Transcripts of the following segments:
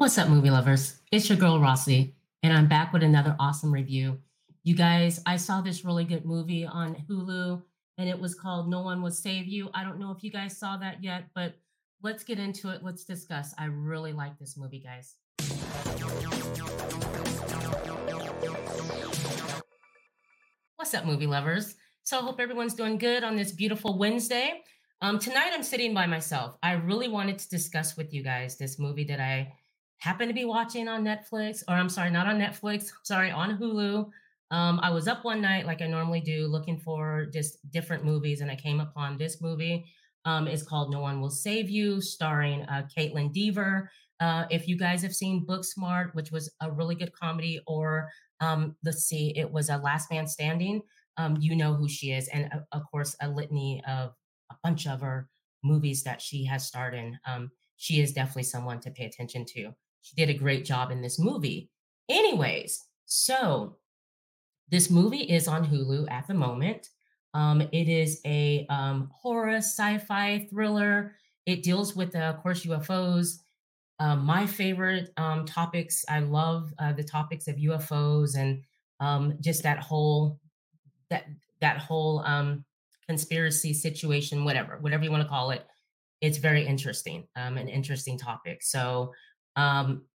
What's up, movie lovers? It's your girl Rossie, and I'm back with another awesome review. You guys, I saw this really good movie on Hulu, and it was called No One Will Save You. I don't know if you guys saw that yet, but let's get into it. Let's discuss. I really like this movie, guys. What's up, movie lovers? So I hope everyone's doing good on this beautiful Wednesday. Um, tonight I'm sitting by myself. I really wanted to discuss with you guys this movie that I happen to be watching on Netflix, or I'm sorry, not on Netflix, sorry, on Hulu. Um, I was up one night, like I normally do, looking for just different movies, and I came upon this movie. Um, it's called No One Will Save You, starring uh, Kaitlyn Dever. Uh, if you guys have seen Booksmart, which was a really good comedy, or um, let's see, it was a Last Man Standing, um, you know who she is, and uh, of course, a litany of a bunch of her movies that she has starred in. Um, she is definitely someone to pay attention to. She did a great job in this movie. Anyways, so this movie is on Hulu at the moment. Um, it is a um, horror sci-fi thriller. It deals with, uh, of course, UFOs. Um, my favorite um, topics. I love uh, the topics of UFOs and um, just that whole that that whole um, conspiracy situation, whatever, whatever you want to call it. It's very interesting, an interesting topic. So um,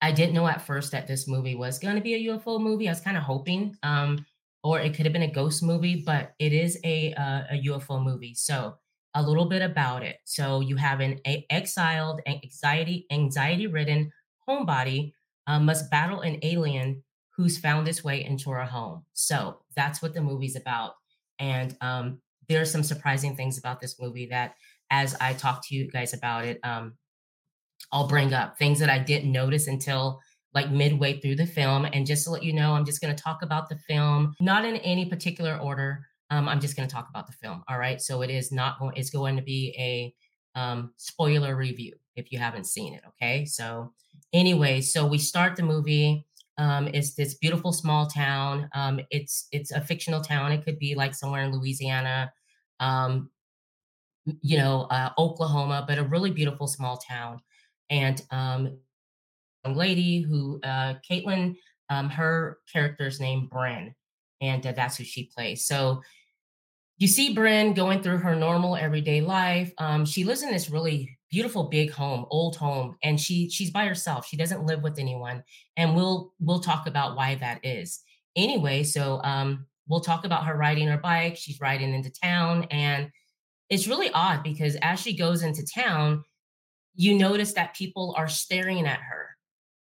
I didn't know at first that this movie was going to be a UFO movie. I was kind of hoping, um, or it could have been a ghost movie, but it is a uh, a UFO movie. So a little bit about it. So you have an a- exiled, anxiety anxiety ridden homebody uh, must battle an alien who's found its way into her home. So that's what the movie's about. And um, there are some surprising things about this movie that, as I talk to you guys about it, um, I'll bring up things that I didn't notice until like midway through the film. And just to let you know, I'm just going to talk about the film, not in any particular order. Um, I'm just going to talk about the film. All right. So it is not going, it's going to be a um, spoiler review if you haven't seen it. Okay. So, anyway, so we start the movie. Um, it's this beautiful small town. Um, it's it's a fictional town. It could be like somewhere in Louisiana, um, you know, uh, Oklahoma, but a really beautiful small town and um, young lady who uh, Kaitlyn, um, her character's name Brynn, and uh, that's who she plays. So you see Brynn going through her normal everyday life. Um, she lives in this really beautiful big home, old home, and she she's by herself. She doesn't live with anyone, and we'll we'll talk about why that is. Anyway, so um, we'll talk about her riding her bike. She's riding into town, and it's really odd because as she goes into town, you notice that people are staring at her,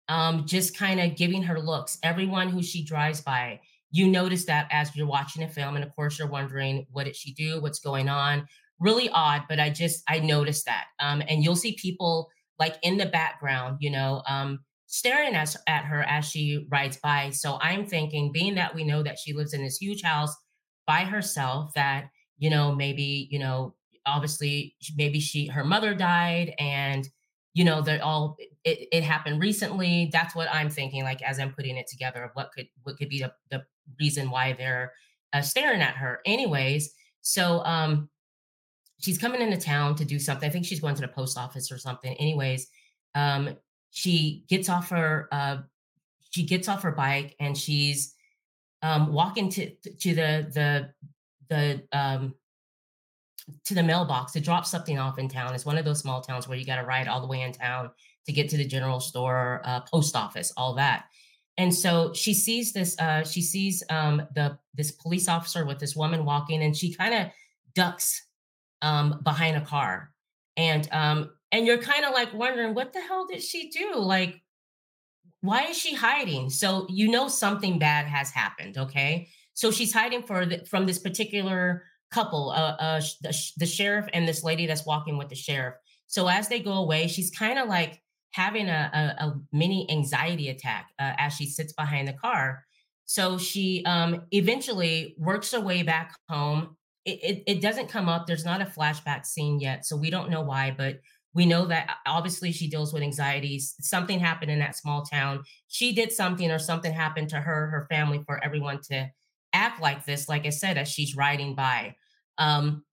um, just kind of giving her looks. Everyone who she drives by, you notice that as you're watching a film, and of course you're wondering what did she do, what's going on. Really odd, but I just I noticed that, um, and you'll see people like in the background, you know, um, staring at, at her as she rides by. So I'm thinking, being that we know that she lives in this huge house by herself, that you know maybe you know obviously maybe she her mother died and you know they're all it, it happened recently. That's what i'm thinking like as i'm putting it together of what could what could be the, the reason why they're uh, staring at her. Anyways so um she's coming into town to do something. I think she's going to the post office or something. Anyways um she gets off her uh she gets off her bike and she's um walking to to the the the um to the mailbox to drop something off in town. It's one of those small towns where you got to ride all the way in town to get to the general store, uh, post office, all that. And so she sees this. Uh, she sees um, the this police officer with this woman walking, and she kind of ducks um, behind a car, and um, and you're kind of like wondering what the hell did she do? Like, why is she hiding? So you know something bad has happened. Okay, so she's hiding for the, from this particular couple, uh, uh, the, the sheriff and this lady that's walking with the sheriff. So as they go away, she's kind of like having a, a, a, mini anxiety attack uh, as she sits behind the car. So she um, eventually works her way back home. It, it, it doesn't come up. There's not a flashback scene yet, so we don't know why. But we know that obviously she deals with anxieties. Something happened in that small town. She did something, or something happened to her, her family, for everyone to act like this. Like I said, as she's riding by. Um,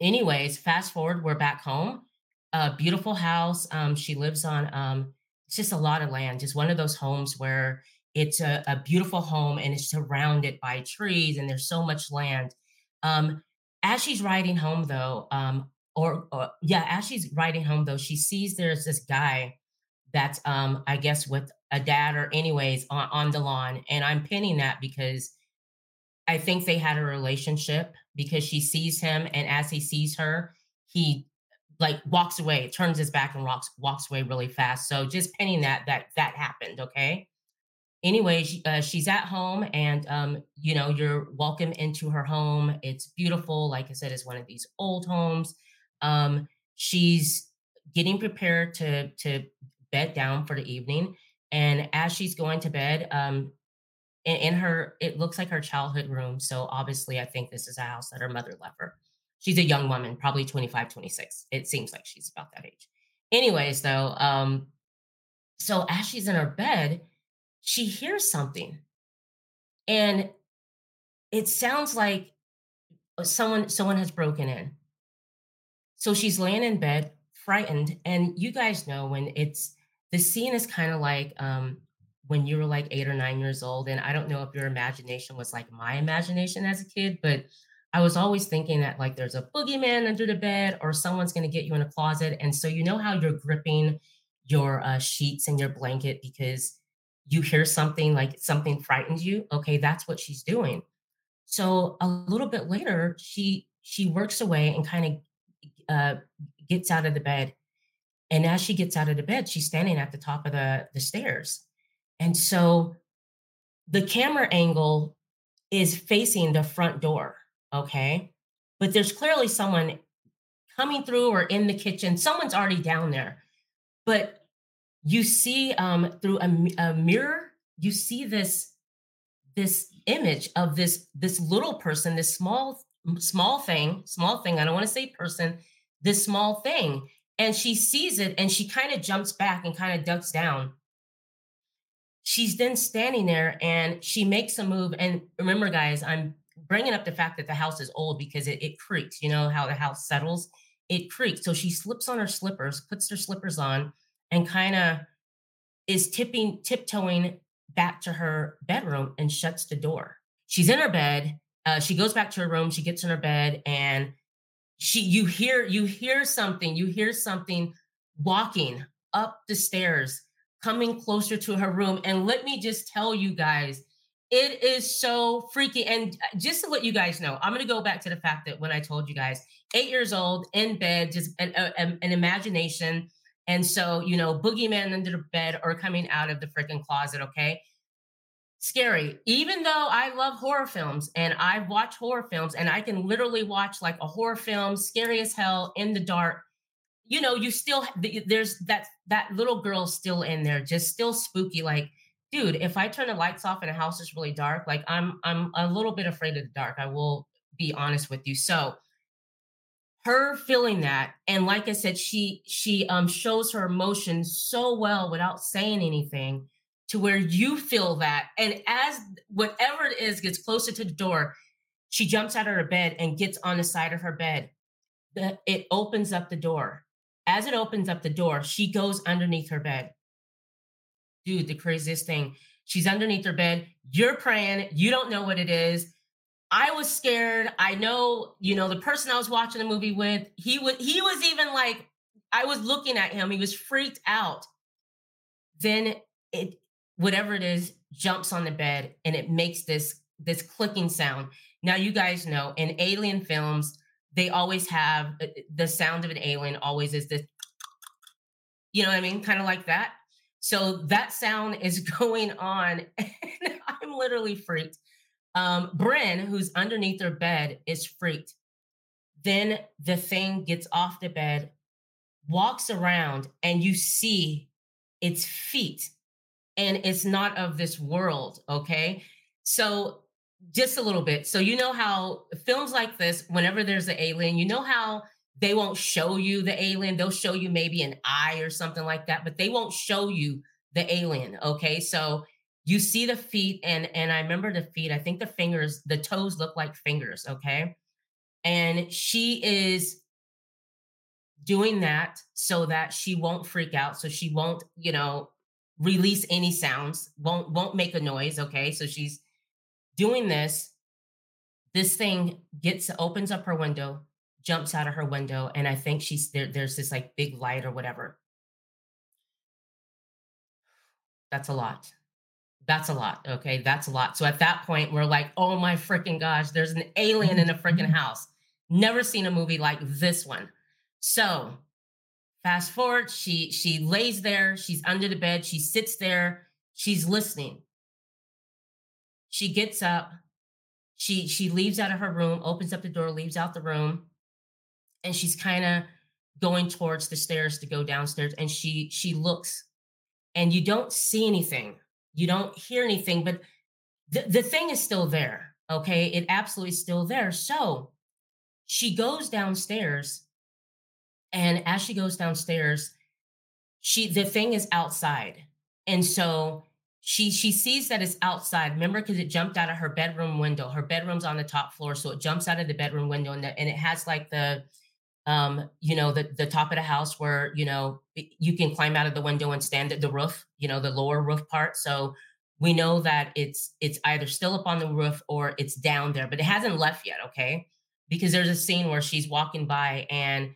anyways, fast forward, we're back home. A beautiful house. Um, she lives on um, it's just a lot of land. Just one of those homes where it's a, a beautiful home and it's surrounded by trees and there's so much land. Um, as she's riding home, though, um, or, or yeah, as she's riding home, though, she sees there's this guy that's, um, I guess, with a dad or anyways on, on the lawn, and I'm pinning that because I think they had a relationship because she sees him, and as he sees her, he like walks away, turns his back and walks walks away really fast. So just pinning that that that happened. Okay anyway, she, uh, she's at home and, um, you know, you're welcome into her home. It's beautiful. Like I said, it's one of these old homes. Um, she's getting prepared to, to bed down for the evening. And as she's going to bed, um, in, in her, it looks like her childhood room. So obviously, I think this is a house that her mother left her. She's a young woman, probably 25, 26. It seems like she's about that age. Anyways, though, um, so as she's in her bed, she hears something and it sounds like uh, someone someone has broken in so she's laying in bed frightened and you guys know when it's the scene is kind of like um when you were like eight or nine years old and i don't know if your imagination was like my imagination as a kid but i was always thinking that like there's a boogeyman under the bed or someone's going to get you in a closet and so you know how you're gripping your uh, sheets and your blanket because you hear something like something frightens you? Okay that's what she's doing. So a little bit later she she works away and kind of uh, gets out of the bed and as she gets out of the bed she's standing at the top of the the stairs and so the camera angle is facing the front door okay but there's clearly someone coming through or in the kitchen someone's already down there but you see um, through a, a mirror, you see this this image of this this little person, this small small thing, small thing. I don't want to say person, this small thing, and she sees it and she kind of jumps back and kind of ducks down. She's then standing there and she makes a move. And remember, guys, I'm bringing up the fact that the house is old because it, it creaks. You know how the house settles? It creaks. So she slips on her slippers, puts her slippers on, and kind of is tipping tiptoeing back to her bedroom and shuts the door. She's in her bed. Uh, she goes back to her room. She gets in her bed and she you hear you hear something. You hear something walking up the stairs, coming closer to her room. And let me just tell you guys, it is so freaky. And just to let you guys know, I'm going to go back to the fact that when I told you guys, eight years old in bed, just an, a, an imagination and so, you know, boogeyman under the bed or coming out of the freaking closet, okay? Scary. Even though I love horror films and I've watched horror films and I can literally watch like a horror film, scary as hell in the dark, you know, you still there's that that little girl still in there, just still spooky. Like, dude, if I turn the lights off and the house is really dark, like I'm I'm a little bit afraid of the dark. I will be honest with you. So her feeling that and like i said she she um shows her emotions so well without saying anything to where you feel that and as whatever it is gets closer to the door she jumps out of her bed and gets on the side of her bed it opens up the door as it opens up the door she goes underneath her bed dude the craziest thing she's underneath her bed you're praying you don't know what it is I was scared. I know, you know, the person I was watching the movie with, he was he was even like, I was looking at him, he was freaked out. Then it whatever it is jumps on the bed and it makes this this clicking sound. Now you guys know in alien films, they always have uh, the sound of an alien always is this you know what I mean? Kind of like that. So that sound is going on and I'm literally freaked. Um, Brynn, who's underneath her bed, is freaked. Then the thing gets off the bed, walks around, and you see its feet, and it's not of this world. Okay. So, just a little bit. So, you know how films like this, whenever there's an alien, you know how they won't show you the alien. They'll show you maybe an eye or something like that, but they won't show you the alien. Okay. So, you see the feet and and i remember the feet i think the fingers the toes look like fingers okay and she is doing that so that she won't freak out so she won't you know release any sounds, won't won't make a noise. Okay, so she's doing this. This thing gets opens up her window, jumps out of her window, and I think she's there. There's this like big light or whatever. That's a lot. That's a lot. Okay, that's a lot. So at that point, we're like, oh my freaking gosh, there's an alien in a freaking house. Never seen a movie like this one. So fast forward, she she lays there, she's under the bed, she sits there, she's listening. She gets up, she she leaves out of her room, opens up the door, leaves out the room, and she's kind of going towards the stairs to go downstairs. And she she looks, and you don't see anything, you don't hear anything, but the, the thing is still there. Okay, it absolutely is still there. So she goes downstairs and as she goes downstairs she the thing is outside and so she she sees that it's outside. Remember because it jumped out of her bedroom window. Her bedroom's on the top floor so it jumps out of the bedroom window and, the, and it has like the um you know the the top of the house where you know you can climb out of the window and stand at the roof you know the lower roof part. So we know that it's it's either still up on the roof or it's down there but it hasn't left yet okay? Because there's a scene where she's walking by and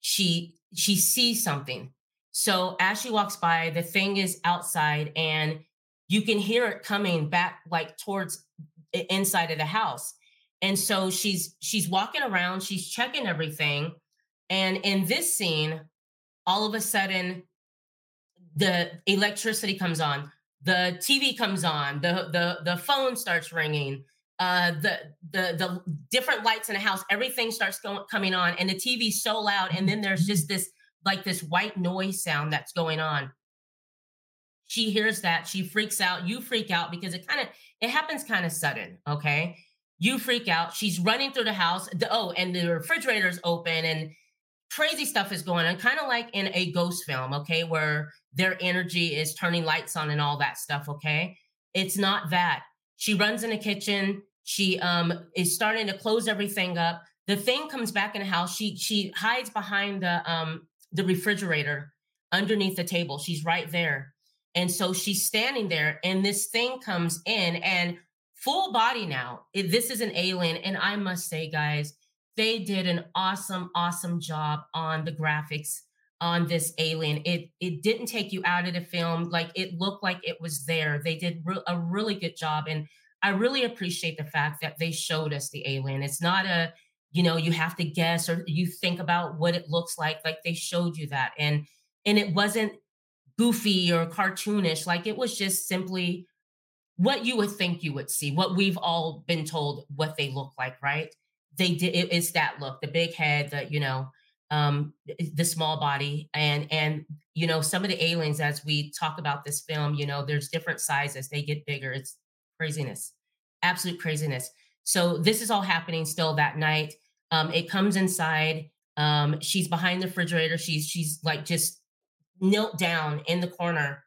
she she sees something. So as she walks by, the thing is outside and you can hear it coming back like towards inside of the house. And so she's she's walking around, she's checking everything. And in this scene, all of a sudden the electricity comes on, the TV comes on, the the the phone starts ringing, uh, the the the different lights in the house, everything starts going coming on, and the TV's so loud, and then there's just this like this white noise sound that's going on. She hears that, she freaks out. You freak out because it kind of it happens kind of sudden. Okay, you freak out. She's running through the house. The, oh, and the refrigerator's open, and crazy stuff is going on, kind of like in a ghost film. Okay, where their energy is turning lights on and all that stuff. Okay, it's not that. She runs in the kitchen she um, is starting to close everything up. The thing comes back in the house. She she hides behind the um, the refrigerator underneath the table. She's right there. And so she's standing there, and this thing comes in and full body now. It, this is an alien. And I must say, guys, they did an awesome, awesome job on the graphics on this alien. It it didn't take you out of the film. Like it looked like it was there. They did re- a really good job. And I really appreciate the fact that they showed us the alien. It's not a, you know, you have to guess or you think about what it looks like. Like they showed you that. And and it wasn't goofy or cartoonish. Like it was just simply what you would think you would see, what we've all been told what they look like, right? They did it, it's that look, the big head, the, you know, um the small body and and you know some of the aliens as we talk about this film you know there's different sizes they get bigger it's craziness, absolute craziness. So this is all happening still that night. Um, it comes inside. Um, she's behind the refrigerator. She's she's like just knelt down in the corner,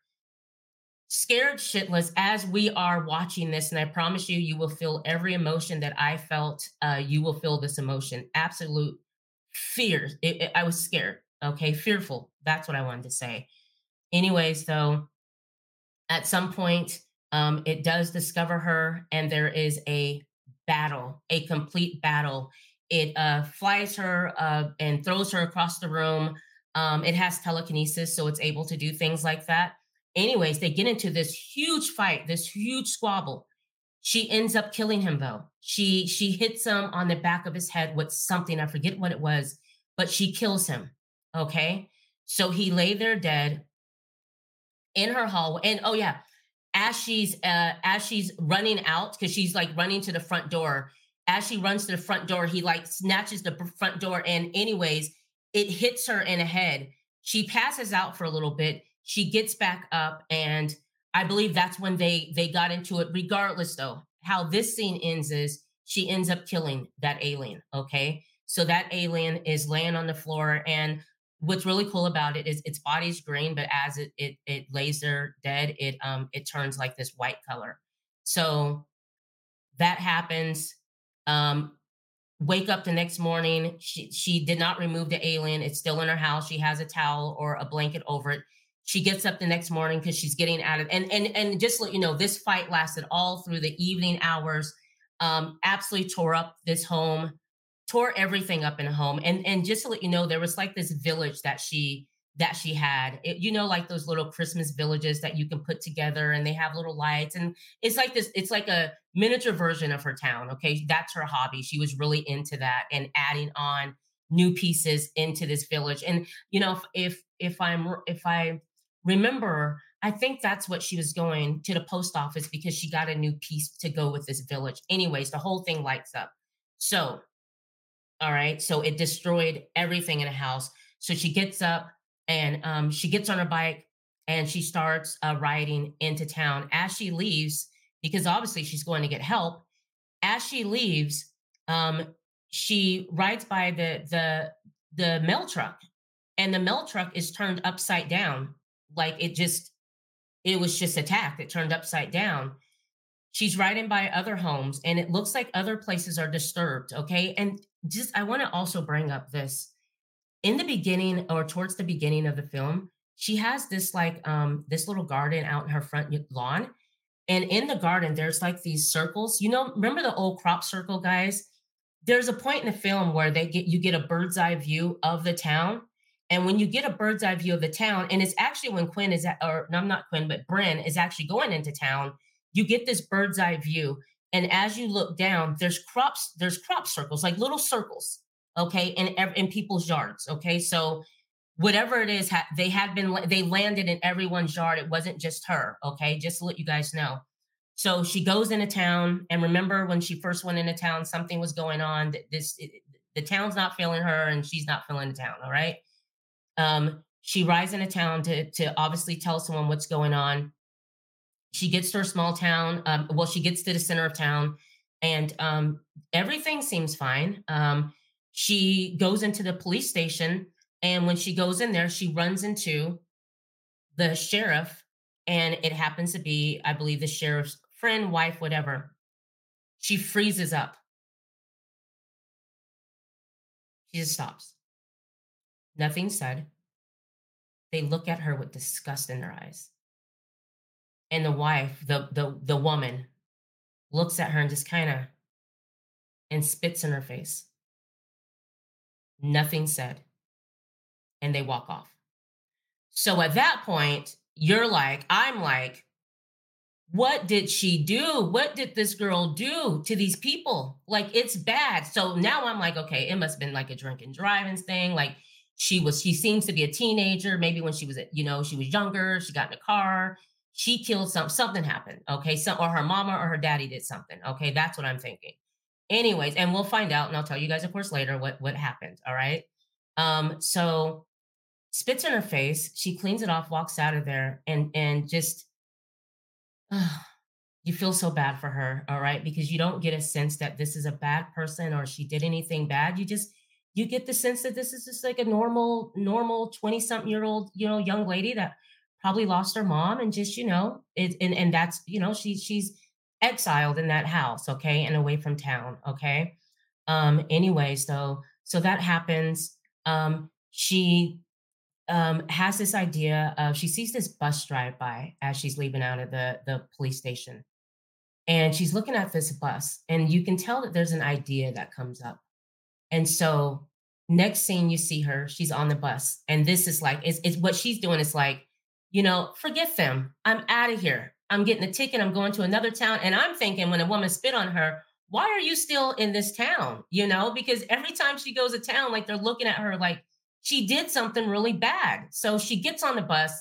scared shitless as we are watching this. And I promise you, you will feel every emotion that I felt. Uh, you will feel this emotion, absolute fear. It, it, I was scared. Okay, fearful. That's what I wanted to say. Anyways, though, at some point, um, it does discover her, and there is a battle, a complete battle. It uh, flies her uh, and throws her across the room. Um, it has telekinesis, so it's able to do things like that. Anyways, they get into this huge fight, this huge squabble. She ends up killing him though. She she hits him on the back of his head with something. I forget what it was, but she kills him. Okay. So he lay there dead in her hallway. And oh yeah, as she's uh as she's running out because she's like running to the front door as she runs to the front door he like snatches the front door and anyways it hits her in the head she passes out for a little bit she gets back up and i believe that's when they they got into it regardless though how this scene ends is she ends up killing that alien okay so that alien is laying on the floor and what's really cool about it is its body's green, but as it it it lays there dead, it um it turns like this white color. So that happens. Um, wake up the next morning. She she did not remove the alien. It's still in her house. She has a towel or a blanket over it. she gets up the next morning because she's getting out of and and and just let you know, this fight lasted all through the evening hours. Um, absolutely tore up this home, tore everything up in a home. And and just to let you know, there was like this village that she that she had. It, you know, like those little Christmas villages that you can put together and they have little lights. And it's like this, it's like a miniature version of her town. Okay. That's her hobby. She was really into that and adding on new pieces into this village. And, you know, if, if, I'm, if I remember, I think that's what she was going to the post office because she got a new piece to go with this village. Anyways, the whole thing lights up. So, all right. So it destroyed everything in the house. So she gets up and um, she gets on her bike and she starts uh, riding into town. As she leaves, because obviously she's going to get help, as she leaves, um, she rides by the the the mail truck, and the mail truck is turned upside down. Like it just it was just attacked. It turned upside down. She's riding by other homes and it looks like other places are disturbed okay? And just i want to also bring up this in the beginning or towards the beginning of the film she has this like um this little garden out in her front lawn and in the garden there's like these circles you know remember the old crop circle guys there's a point in the film where they get you get a bird's eye view of the town and when you get a bird's eye view of the town, and it's actually when Quinn is, at, or no, I'm not Quinn, but Brynn is actually going into town, you get this bird's eye view. And as you look down, there's crops, there's crop circles, like little circles, okay, in in people's yards, okay. So whatever it is, they had been they landed in everyone's yard. It wasn't just her, okay. Just to let you guys know. So she goes into town, and remember when she first went into town, something was going on. This it, the town's not feeling her, and she's not feeling the town. All right. Um, she rides into town to to obviously tell someone what's going on. She gets to her small town. Um, well, she gets to the center of town, and um, everything seems fine. Um, she goes into the police station, and when she goes in there, she runs into the sheriff, and it happens to be, I believe, the sheriff's friend, wife, whatever. She freezes up. She just stops. Nothing said. They look at her with disgust in their eyes. And the wife, the the the woman, looks at her and just kind of and spits in her face. Nothing said. And they walk off. So at that point, you're like, I'm like, what did she do? What did this girl do to these people? Like, it's bad. So now I'm like, okay, it must have been like a drinking driving thing. Like, she was she seems to be a teenager maybe when she was you know she was younger she got in a car she killed some something happened okay some or her mama or her daddy did something okay that's what i'm thinking anyways and we'll find out and i'll tell you guys of course later what what happened all right? Um so spits in her face she cleans it off walks out of there and and just uh, you feel so bad for her all right? Because you don't get a sense that this is a bad person or she did anything bad. You just you get the sense that this is just like a normal, normal 20 something year old, you know, young lady that probably lost her mom and just, you know, it, and, and that's, you know, she, she's exiled in that house. Okay. And away from town. Okay. Um, anyway, so, so that happens. Um, she, um, has this idea of, she sees this bus drive by as she's leaving out of the, the police station. And she's looking at this bus and you can tell that there's an idea that comes up and so next scene you see her, she's on the bus. And this is like, it's, it's what she's doing is like, you know, forget them. I'm out of here. I'm getting a ticket. I'm going to another town. And I'm thinking when a woman spit on her, why are you still in this town? You know, because every time she goes to town, like they're looking at her like she did something really bad. So she gets on the bus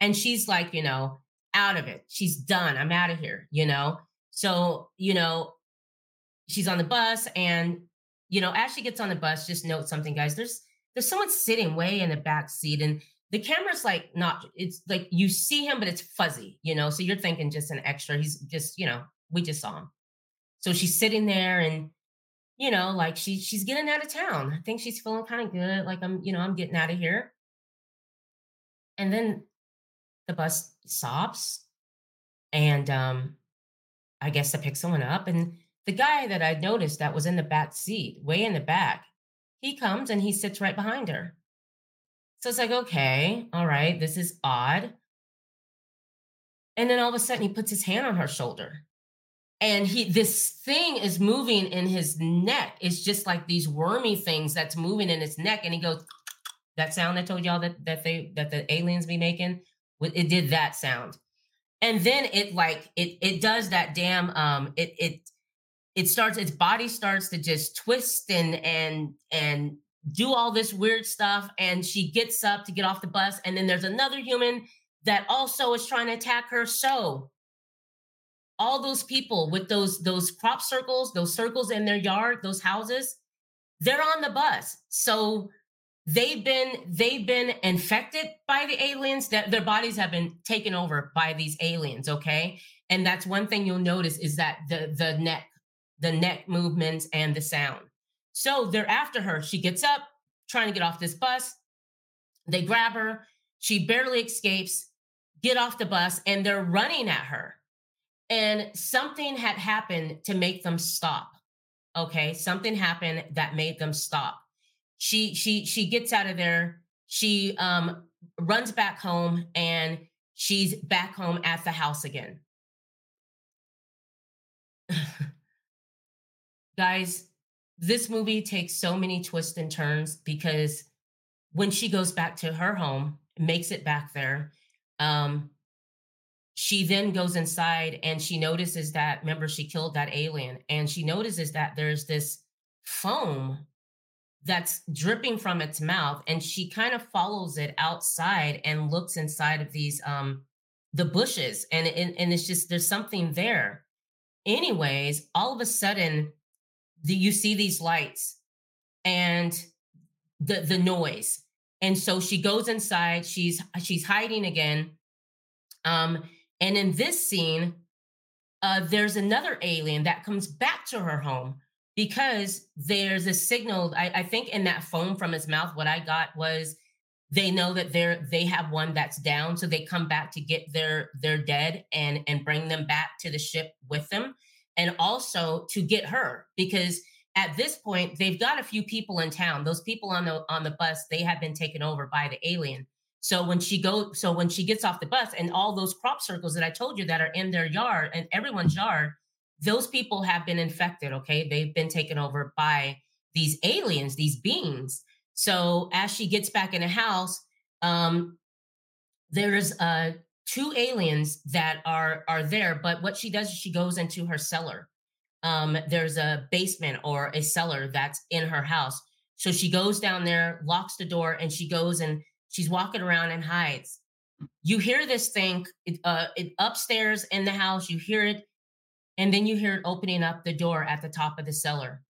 and she's like, you know, out of it. She's done. I'm out of here, you know? So, you know, she's on the bus and you know, as she gets on the bus, just note something, guys. There's there's someone sitting way in the back seat, and the camera's like not. It's like you see him, but it's fuzzy, you know. So you're thinking just an extra. He's just, you know, we just saw him. So she's sitting there, and you know, like she she's getting out of town. I think she's feeling kind of good. Like I'm, you know, I'm getting out of here. And then the bus stops, and um, I guess to pick someone up, and the guy that I noticed that was in the back seat, way in the back, he comes and he sits right behind her. So it's like, okay, all right, this is odd. And then all of a sudden he puts his hand on her shoulder. And he this thing is moving in his neck. It's just like these wormy things that's moving in his neck. And he goes, that sound I told y'all that that they that the aliens be making, it did that sound. And then it like it it does that damn um it it it starts its body starts to just twist and and and do all this weird stuff and she gets up to get off the bus and then there's another human that also is trying to attack her. So all those people with those those crop circles those circles in their yard those houses they're on the bus. So they've been they've been infected by the aliens. That their bodies have been taken over by these aliens okay? And that's one thing you'll notice is that the the neck the neck movements and the sound so they're after her. She gets up, trying to get off this bus. They grab her. She barely escapes, get off the bus, and they're running at her. And something had happened to make them stop. Okay. Something happened that made them stop. She she she gets out of there. She um runs back home and she's back home at the house again. Guys, this movie takes so many twists and turns because when she goes back to her home, makes it back there, um, she then goes inside and she notices that remember she killed that alien and she notices that there's this foam that's dripping from its mouth and she kind of follows it outside and looks inside of these um the bushes and and, and it's just there's something there. Anyways all of a sudden the, you see these lights and the the noise. And so she goes inside she's she's hiding again. Um and in this scene uh there's another alien that comes back to her home because there's a signal I, I think in that foam from his mouth what i got was they know that they're they have one that's down so they come back to get their their dead and and bring them back to the ship with them and also to get her because at this point they've got a few people in town. Those people on the on the bus they have been taken over by the alien. So when she go so when she gets off the bus and all those crop circles that i told you that are in their yard and everyone's yard those people have been infected okay? They've been taken over by these aliens these beings. So as she gets back in the house um there's uh two aliens that are are there but what she does is she goes into her cellar. Um there's a basement or a cellar that's in her house. So she goes down there locks the door and she goes and she's walking around and hides. You hear this thing it, uh it upstairs in the house you hear it and then you hear it opening up the door at the top of the cellar.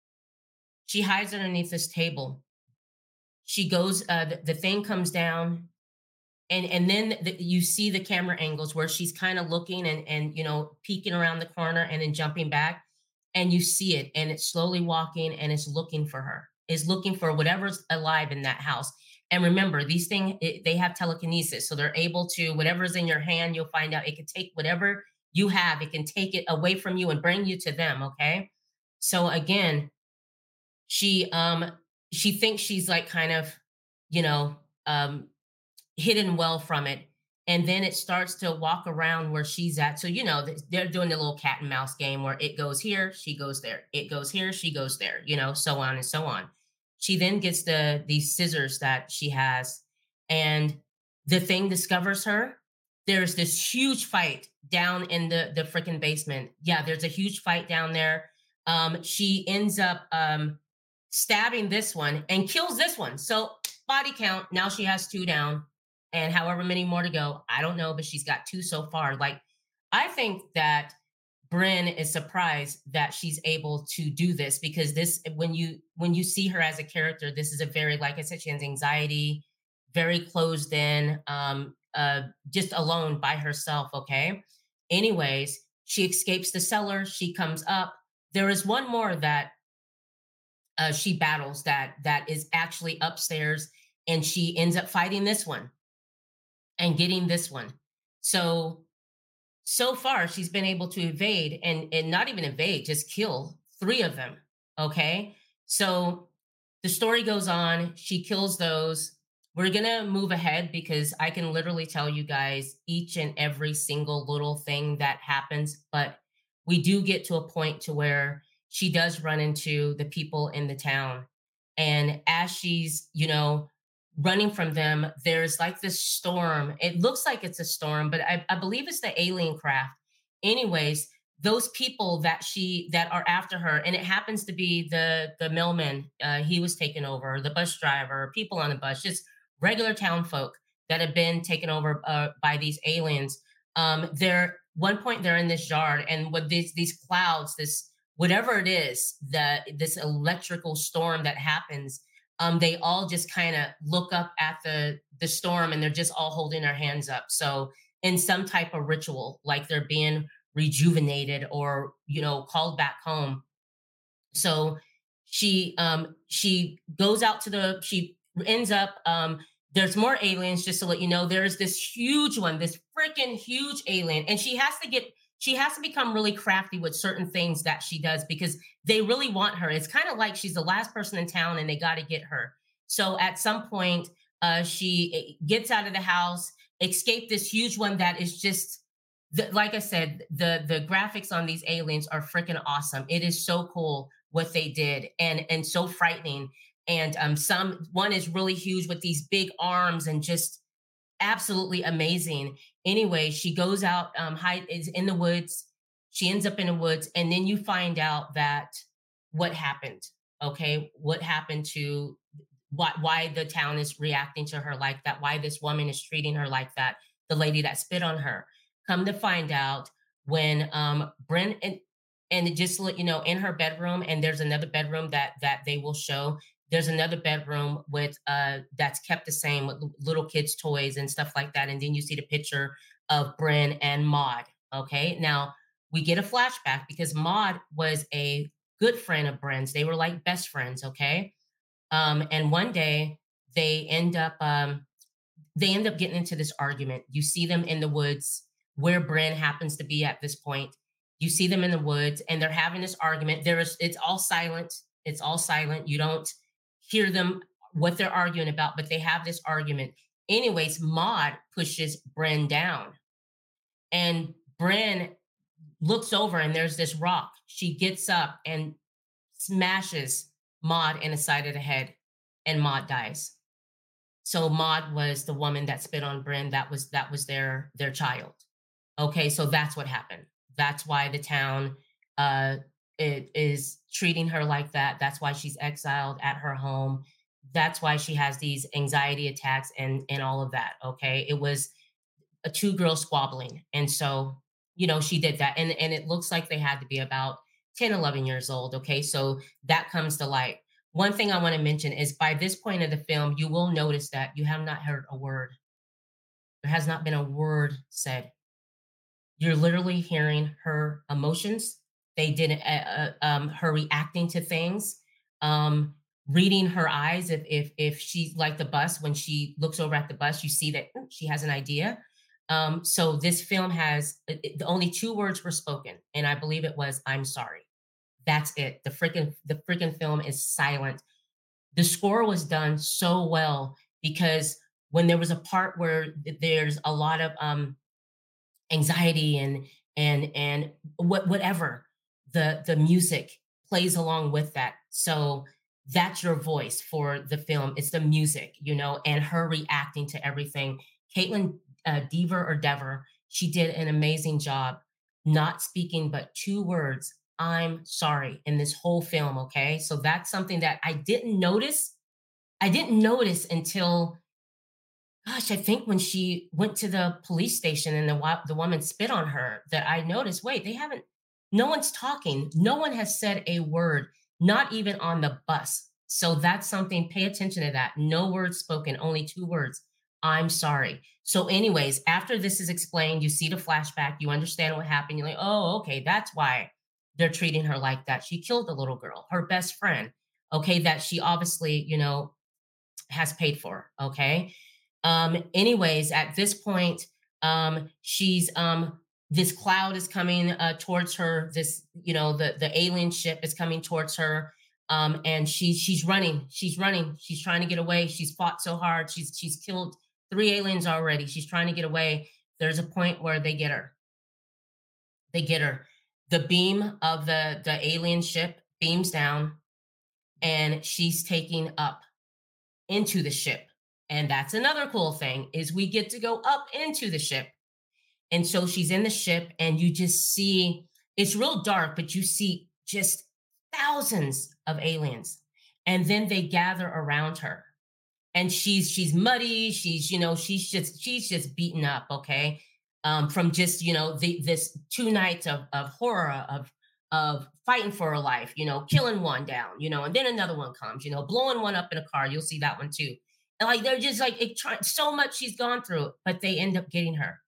She hides underneath this table. She goes uh the, the thing comes down and and then the, you see the camera angles where she's kind of looking and and you know peeking around the corner and then jumping back and you see it and it's slowly walking and it's looking for her. Is looking for whatever's alive in that house. And remember these things they have telekinesis so they're able to whatever's in your hand you'll find out. It can take whatever you have. It can take it away from you and bring you to them okay? So again she um she thinks she's like kind of you know um hidden well from it. And then it starts to walk around where she's at. So, you know, they're doing the little cat and mouse game where it goes here, she goes there. It goes here, she goes there, you know, so on and so on. She then gets the these scissors that she has, and the thing discovers her. There's this huge fight down in the the freaking basement. Yeah, there's a huge fight down there. Um, she ends up um stabbing this one and kills this one. So body count. Now she has two down and however many more to go. I don't know, but she's got two so far. Like, I think that Brynn is surprised that she's able to do this because this, when you when you see her as a character, this is a very, like I said, she has anxiety, very closed in, um, uh, just alone by herself. Okay. Anyways, she escapes the cellar. She comes up. There is one more that uh, she battles that that is actually upstairs, and she ends up fighting this one and getting this one. So so far she's been able to evade and and not even evade, just kill three of them. Okay? So the story goes on, she kills those. we're gonna move ahead because I can literally tell you guys each and every single little thing that happens, but we do get to a point to where she does run into the people in the town. And as she's, you know, running from them, there's like this storm. It looks like it's a storm, but I, I believe it's the alien craft. Anyways, those people that she that are after her and it happens to be the the millman uh, he was taken over the bus driver people on the bus just regular town folk that have been taken over uh, by these aliens um they're one point they're in this yard and with these these clouds this whatever it is that this electrical storm that happens um they all just kind of look up at the the storm and they're just all holding their hands up. So in some type of ritual like they're being rejuvenated or you know called back home. So she um she goes out to the she ends up um there's more aliens just to let you know there's this huge one this freaking huge alien and she has to get she has to become really crafty with certain things that she does because they really want her it's kind of like she's the last person in town and they got to get her so at some point uh she eh, gets out of the house escape this huge one that is just the, like I said, the the graphics on these aliens are freaking awesome. It is so cool what they did, and and so frightening. And um, some one is really huge with these big arms and just absolutely amazing. Anyway, she goes out, um, hide is in the woods. She ends up in the woods, and then you find out that what happened. Okay, what happened to why why the town is reacting to her like that? Why this woman is treating her like that? The lady that spit on her Come to find out, when um Brynn and and just let you know, in her bedroom, and there's another bedroom that that they will show. There's another bedroom with uh that's kept the same with little kids' toys and stuff like that. And then you see the picture of Brynn and Maud. Okay. Now we get a flashback because Maud was a good friend of Brynn's. They were like best friends, okay? Um, and one day they end up um they end up getting into this argument. You see them in the woods where Brynn happens to be at this point. You see them in the woods and they're having this argument. There is it's all silent. It's all silent. You don't hear them what they're arguing about, but they have this argument. Anyways, Maud pushes Brynn down. And Brynn looks over and there's this rock. She gets up and smashes Maud in the side of the head, and Maud dies. So Maud was the woman that spit on Brynn. That was that was their their child. Okay, so that's what happened. That's why the town uh, it is treating her like that. That's why she's exiled at her home. That's why she has these anxiety attacks and and all of that. Okay, it was a two girls squabbling, and so you know she did that, and and it looks like they had to be about 10, 11 years old. Okay, so that comes to light. One thing I want to mention is by this point of the film, you will notice that you have not heard a word. There has not been a word said you're literally hearing her emotions. They didn't, uh, uh, um, her reacting to things, um, reading her eyes. If if if she's like the bus, when she looks over at the bus, you see that she has an idea. Um, so this film has the only two words were spoken, and I believe it was "I'm sorry." That's it. The freaking the freaking film is silent. The score was done so well because when there was a part where there's a lot of um anxiety and and and what whatever the the music plays along with that. So that's your voice for the film. It's the music you know and her reacting to everything. Kaitlyn uh, dever or dever she did an amazing job not speaking but two words i'm sorry in this whole film okay? So that's something that i didn't notice i didn't notice until gosh, I think when she went to the police station and the the woman spit on her, that I noticed, wait, they haven't. No one's talking. No one has said a word, not even on the bus. So that's something. Pay attention to that. No words spoken, only two words. I'm sorry. So, anyways, after this is explained, you see the flashback, you understand what happened. You're like, oh, okay, that's why they're treating her like that. She killed the little girl, her best friend. Okay, that she obviously, you know, has paid for. Okay. Um, anyways, at this point, um, she's um, this cloud is coming uh, towards her. This, you know, the the alien ship is coming towards her. Um, and she's she's running, she's running, she's trying to get away. She's fought so hard. She's she's killed three aliens already. She's trying to get away. There's a point where they get her. They get her. The beam of the the alien ship beams down, and she's taking up into the ship. And that's another cool thing is we get to go up into the ship. And so she's in the ship and you just see it's real dark, but you see just thousands of aliens. And then they gather around her. And she's she's muddy, she's you know, she's just she's just beaten up, okay? Um, from just, you know, the this two nights of of horror of of fighting for her life, you know, killing one down, you know, and then another one comes, you know, blowing one up in a car. You'll see that one too. And like they're just like it so much she's gone through, but they end up getting her.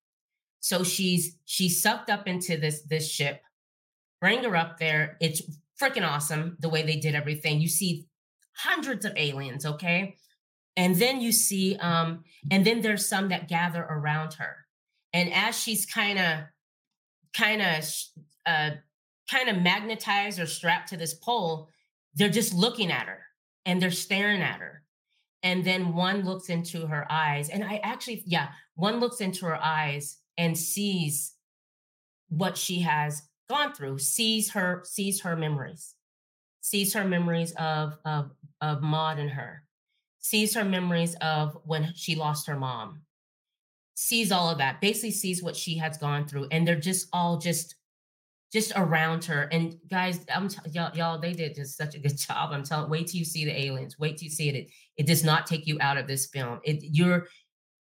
So she's she's sucked up into this this ship, bring her up there. It's freaking awesome the way they did everything. You see hundreds of aliens, okay? And then you see, um, and then there's some that gather around her. And as she's kind of, kind of, uh, kind of magnetized or strapped to this pole, they're just looking at her and they're staring at her and then one looks into her eyes and i actually yeah one looks into her eyes and sees what she has gone through sees her sees her memories sees her memories of of of maud and her sees her memories of when she lost her mom sees all of that basically sees what she has gone through and they're just all just just around her. And guys, I'm t- y'all, y'all, they did just such a good job. I'm telling. Wait till you see the aliens. Wait till you see it. It, it does not take you out of this film. It you're,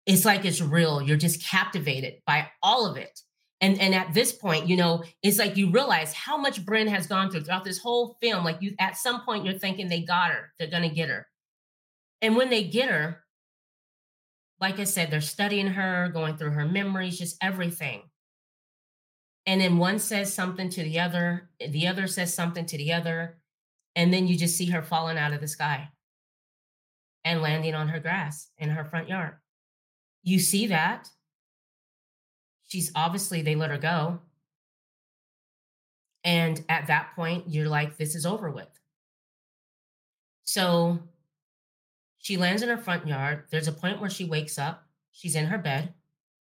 it's like it's real. You're just captivated by all of it. And and at this point, you know, it's like you realize how much Brynn has gone through throughout this whole film. Like you, at some point, you're thinking they got her. They're gonna get her. And when they get her, like I said, they're studying her, going through her memories, just everything and then one says something to the other the other says something to the other and then you just see her falling out of the sky and landing on her grass in her front yard you see that? She's obviously they let her go. And at that point you're like this is over with. So she lands in her front yard. There's a point where she wakes up. She's in her bed.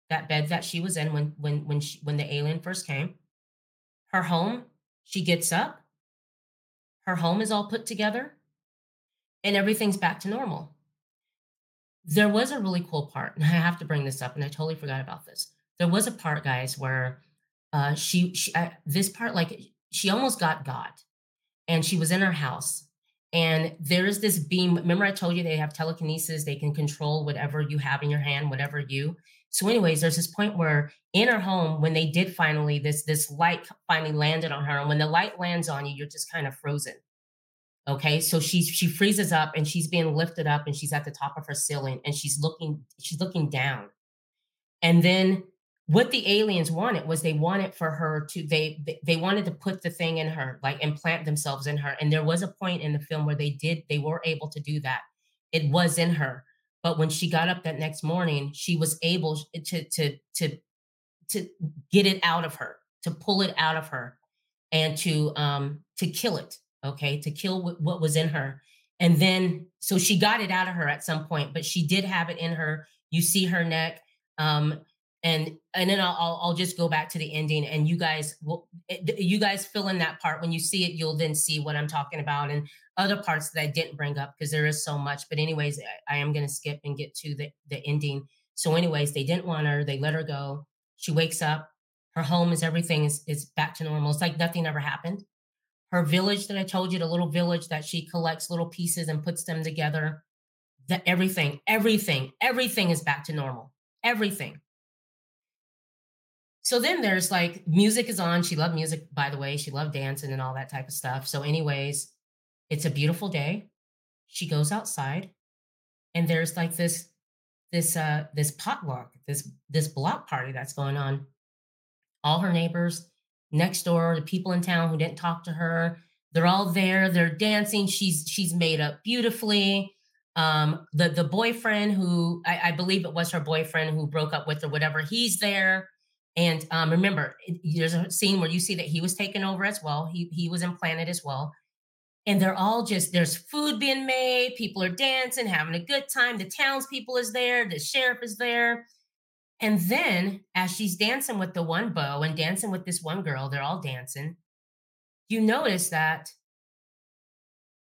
That bed that she was in when when when she, when the alien first came. Her home, she gets up. Her home is all put together. And everything's back to normal. There was a really cool part, and I have to bring this up, and I totally forgot about this. There was a part, guys, where uh, she, she uh, this part, like she almost got God, and she was in her house, and there is this beam. Remember, I told you they have telekinesis; they can control whatever you have in your hand, whatever you. So, anyways, there's this point where in her home, when they did finally this this light finally landed on her, and when the light lands on you, you're just kind of frozen. Okay, so she she freezes up and she's being lifted up and she's at the top of her ceiling and she's looking she's looking down, and then what the aliens wanted was they wanted for her to they they wanted to put the thing in her like implant themselves in her. And there was a point in the film where they did they were able to do that. It was in her. But when she got up that next morning, she was able to to to to get it out of her, to pull it out of her, and to um to kill it. Okay, to kill what, what was in her. And then so she got it out of her at some point, but she did have it in her. You see her neck. Um, and and then I'll I'll just go back to the ending, and you guys will eh, you guys fill in that part when you see it. You'll then see what I'm talking about, and other parts that I didn't bring up because there is so much. But anyways, I, I am going to skip and get to the the ending. So, anyways, they didn't want her. They let her go. She wakes up. Her home is everything is is back to normal. It's like nothing ever happened. Her village that I told you, the little village that she collects little pieces and puts them together. That everything, everything, everything is back to normal. Everything so then there's like music is on. She loved music, by the way. She loved dancing and all that type of stuff. So, anyways, it's a beautiful day. She goes outside, and there's like this, this, uh, this potluck, this, this block party that's going on. All her neighbors next door, the people in town who didn't talk to her, they're all there. They're dancing. She's she's made up beautifully. Um, the the boyfriend who I, I believe it was her boyfriend who broke up with her, whatever, he's there and um, remember, there's a scene where you see that he was taken over as well. He he was implanted as well. and they're all just there's food being made people are dancing having a good time the townspeople is there the sheriff is there and then as she's dancing with the one beau and dancing with this one girl they're all dancing you notice that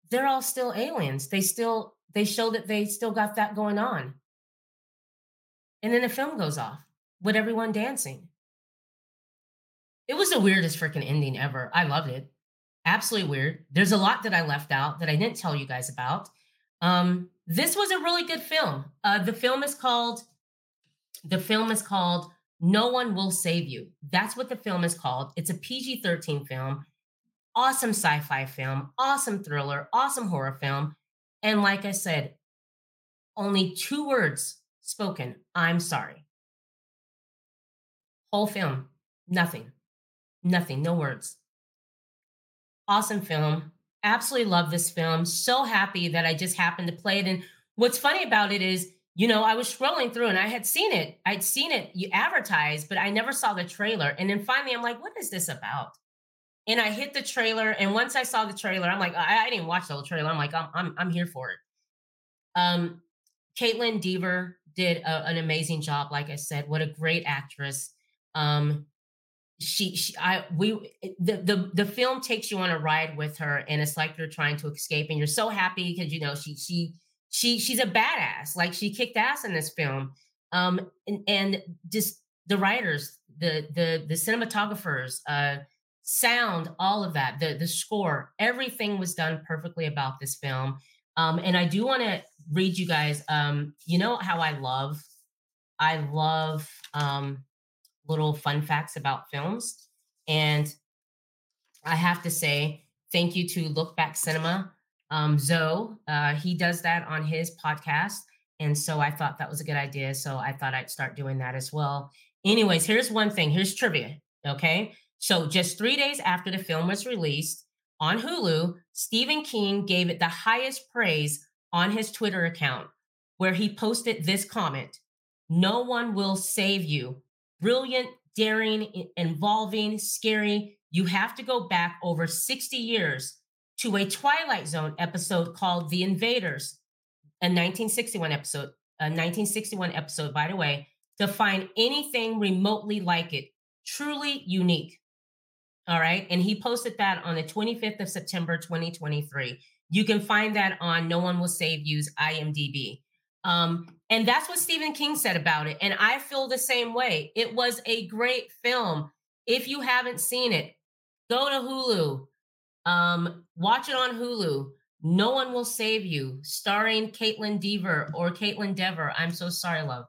they're all still aliens they still they show that they still got that going on and then the film goes off with everyone dancing it was the weirdest freaking ending ever i loved it absolutely weird. There's a lot that I left out that I didn't tell you guys about. Um, this was a really good film. Uh, the film is called the film is called No One Will Save You. That's what the film is called. It's a PG-13 film. Awesome sci-fi film, awesome thriller, awesome horror film. And like I said, only two words spoken. I'm sorry. Whole film, nothing. Nothing, no words awesome film. Absolutely love this film. So happy that I just happened to play it. And what's funny about it is, you know, I was scrolling through and I had seen it. I'd seen it you advertised, but I never saw the trailer. And then finally, I'm like, what is this about? And I hit the trailer, and once I saw the trailer, I'm like, I, I didn't watch the whole trailer. I'm like, I'm, I'm, I'm here for it. Um, Kaitlyn Dever did a, an amazing job. Like I said, what a great actress. Um, she, she i we the, the the film takes you on a ride with her and it's like you're trying to escape and you're so happy because you know she she she she's a badass like she kicked ass in this film um and, and just the writers the the the cinematographers uh sound all of that the the score everything was done perfectly about this film um and i do want to read you guys um you know how i love i love um little fun facts about films. And I have to say, thank you to Look Back Cinema. Um, Zoe, uh, he does that on his podcast. And so I thought that was a good idea. So I thought I'd start doing that as well. Anyways, here's one thing here's trivia. Okay. So just three days after the film was released on Hulu, Stephen King gave it the highest praise on his Twitter account, where he posted this comment No one will save you brilliant, daring, involving, scary. You have to go back over 60 years to a Twilight Zone episode called The Invaders, a 1961 episode, a 1961 episode, by the way, to find anything remotely like it. Truly unique. All right. And he posted that on the 25th of September, 2023. You can find that on No One Will Save You's IMDb. Um, and that's what Stephen King said about it. And I feel the same way. It was a great film. If you haven't seen it, go to Hulu, um, watch it on Hulu. No one will save you, starring Kaitlyn Dever or Kaitlyn Dever. I'm so sorry, love.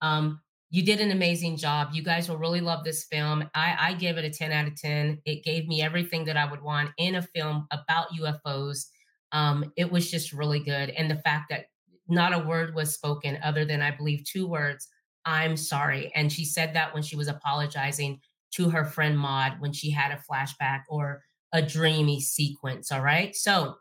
Um, you did an amazing job. You guys will really love this film. I, I give it a 10 out of 10. It gave me everything that I would want in a film about UFOs. Um, it was just really good. And the fact that not a word was spoken other than I believe two words, I'm sorry. And she said that when she was apologizing to her friend Maud when she had a flashback or a dreamy sequence. All right. So,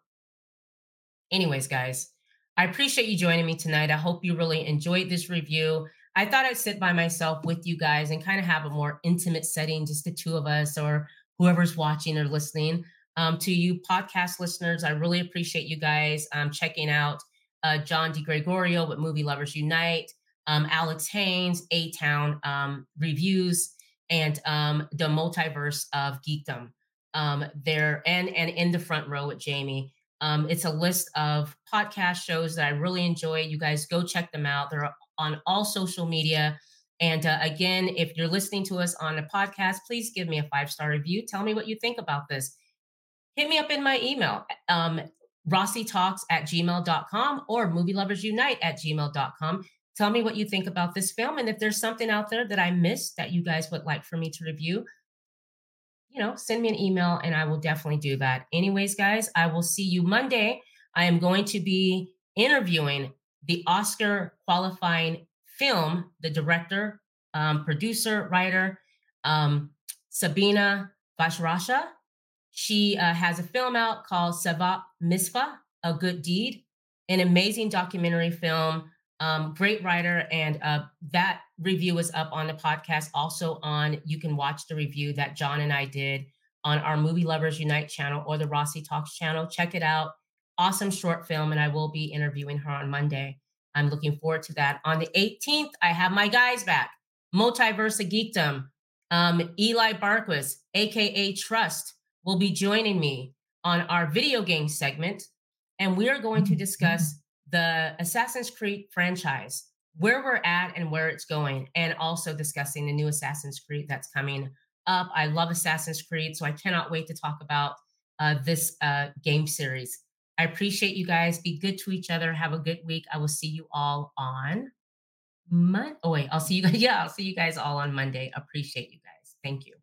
anyways, guys, I appreciate you joining me tonight. I hope you really enjoyed this review. I thought I'd sit by myself with you guys and kind of have a more intimate setting, just the two of us or whoever's watching or listening. Um, to you podcast listeners, I really appreciate you guys um, checking out uh, John DeGregorio with Movie Lovers Unite, um, Alex Haynes, A Town um, reviews, and um, the multiverse of geekdom. Um, there and and in the front row with Jamie. Um, it's a list of podcast shows that I really enjoy. You guys go check them out. They're on all social media. And uh, again, if you're listening to us on a podcast, please give me a five star review. Tell me what you think about this. Hit me up in my email, um, rossietalks at gmail.com or movie lovers unite at gmail.com. Tell me what you think about this film. And if there's something out there that I missed that you guys would like for me to review, you know, send me an email and I will definitely do that. Anyways, guys, I will see you Monday. I am going to be interviewing the Oscar qualifying film, the director, um, producer, writer, um, Sabina Vashrasha. She uh, has a film out called Savat Misfa, A Good Deed, an amazing documentary film. Um, great writer, and uh, that review is up on the podcast. Also on, you can watch the review that John and I did on our Movie Lovers Unite channel or the Rossie Talks channel. Check it out. Awesome short film, and I will be interviewing her on Monday. I'm looking forward to that. On the 18th, I have my guys back. Multiverse of Geekdom. Um, Eli Barquist, aka Trust, will be joining me on our video game segment, and we are going to discuss the Assassin's Creed franchise, where we're at and where it's going, and also discussing the new Assassin's Creed that's coming up. I love Assassin's Creed, so I cannot wait to talk about uh, this uh, game series. I appreciate you guys. Be good to each other. Have a good week. I will see you all on Monday. Oh, wait, I'll see you guys. Yeah, I'll see you guys all on Monday. Appreciate you guys. Thank you.